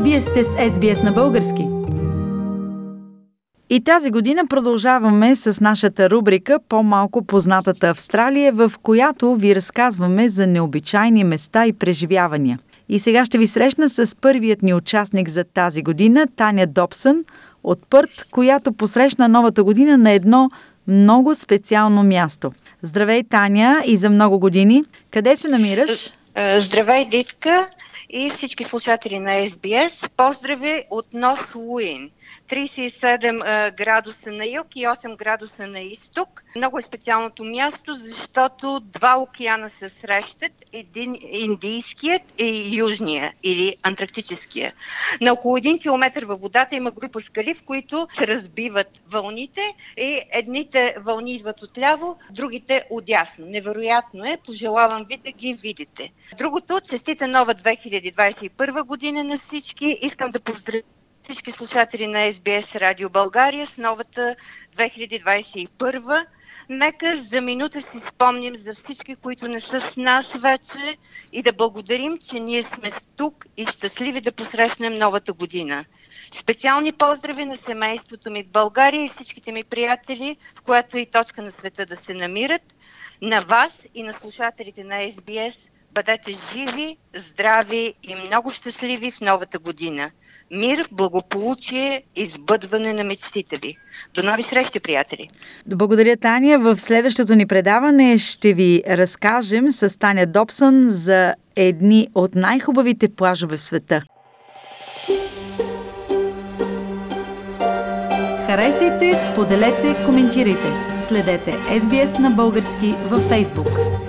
Вие сте с SBS на български. И тази година продължаваме с нашата рубрика По-малко познатата Австралия, в която ви разказваме за необичайни места и преживявания. И сега ще ви срещна с първият ни участник за тази година, Таня Добсън от Пърт, която посрещна новата година на едно много специално място. Здравей, Таня, и за много години. Къде се намираш? Е, здравей, Дитка и всички слушатели на SBS. Поздрави от Нос Луин. 37 градуса на юг и 8 градуса на изток. Много е специалното място, защото два океана се срещат. Един индийският и южния или антарктическия. На около 1 км във водата има група скали, в които се разбиват вълните и едните вълни идват отляво, другите отясно. Невероятно е, пожелавам ви да ги видите. Другото, честита нова 2021 година на всички. Искам да поздравя всички слушатели на SBS Радио България с новата 2021. Нека за минута си спомним за всички, които не са с нас вече и да благодарим, че ние сме тук и щастливи да посрещнем новата година. Специални поздрави на семейството ми в България и всичките ми приятели, в която и точка на света да се намират, на вас и на слушателите на SBS. Бъдете живи, здрави и много щастливи в новата година мир, благополучие и сбъдване на мечтите ви. До нови срещи, приятели! Благодаря, Таня. В следващото ни предаване ще ви разкажем с Таня Добсън за едни от най-хубавите плажове в света. Харесайте, споделете, коментирайте. Следете SBS на български във Facebook.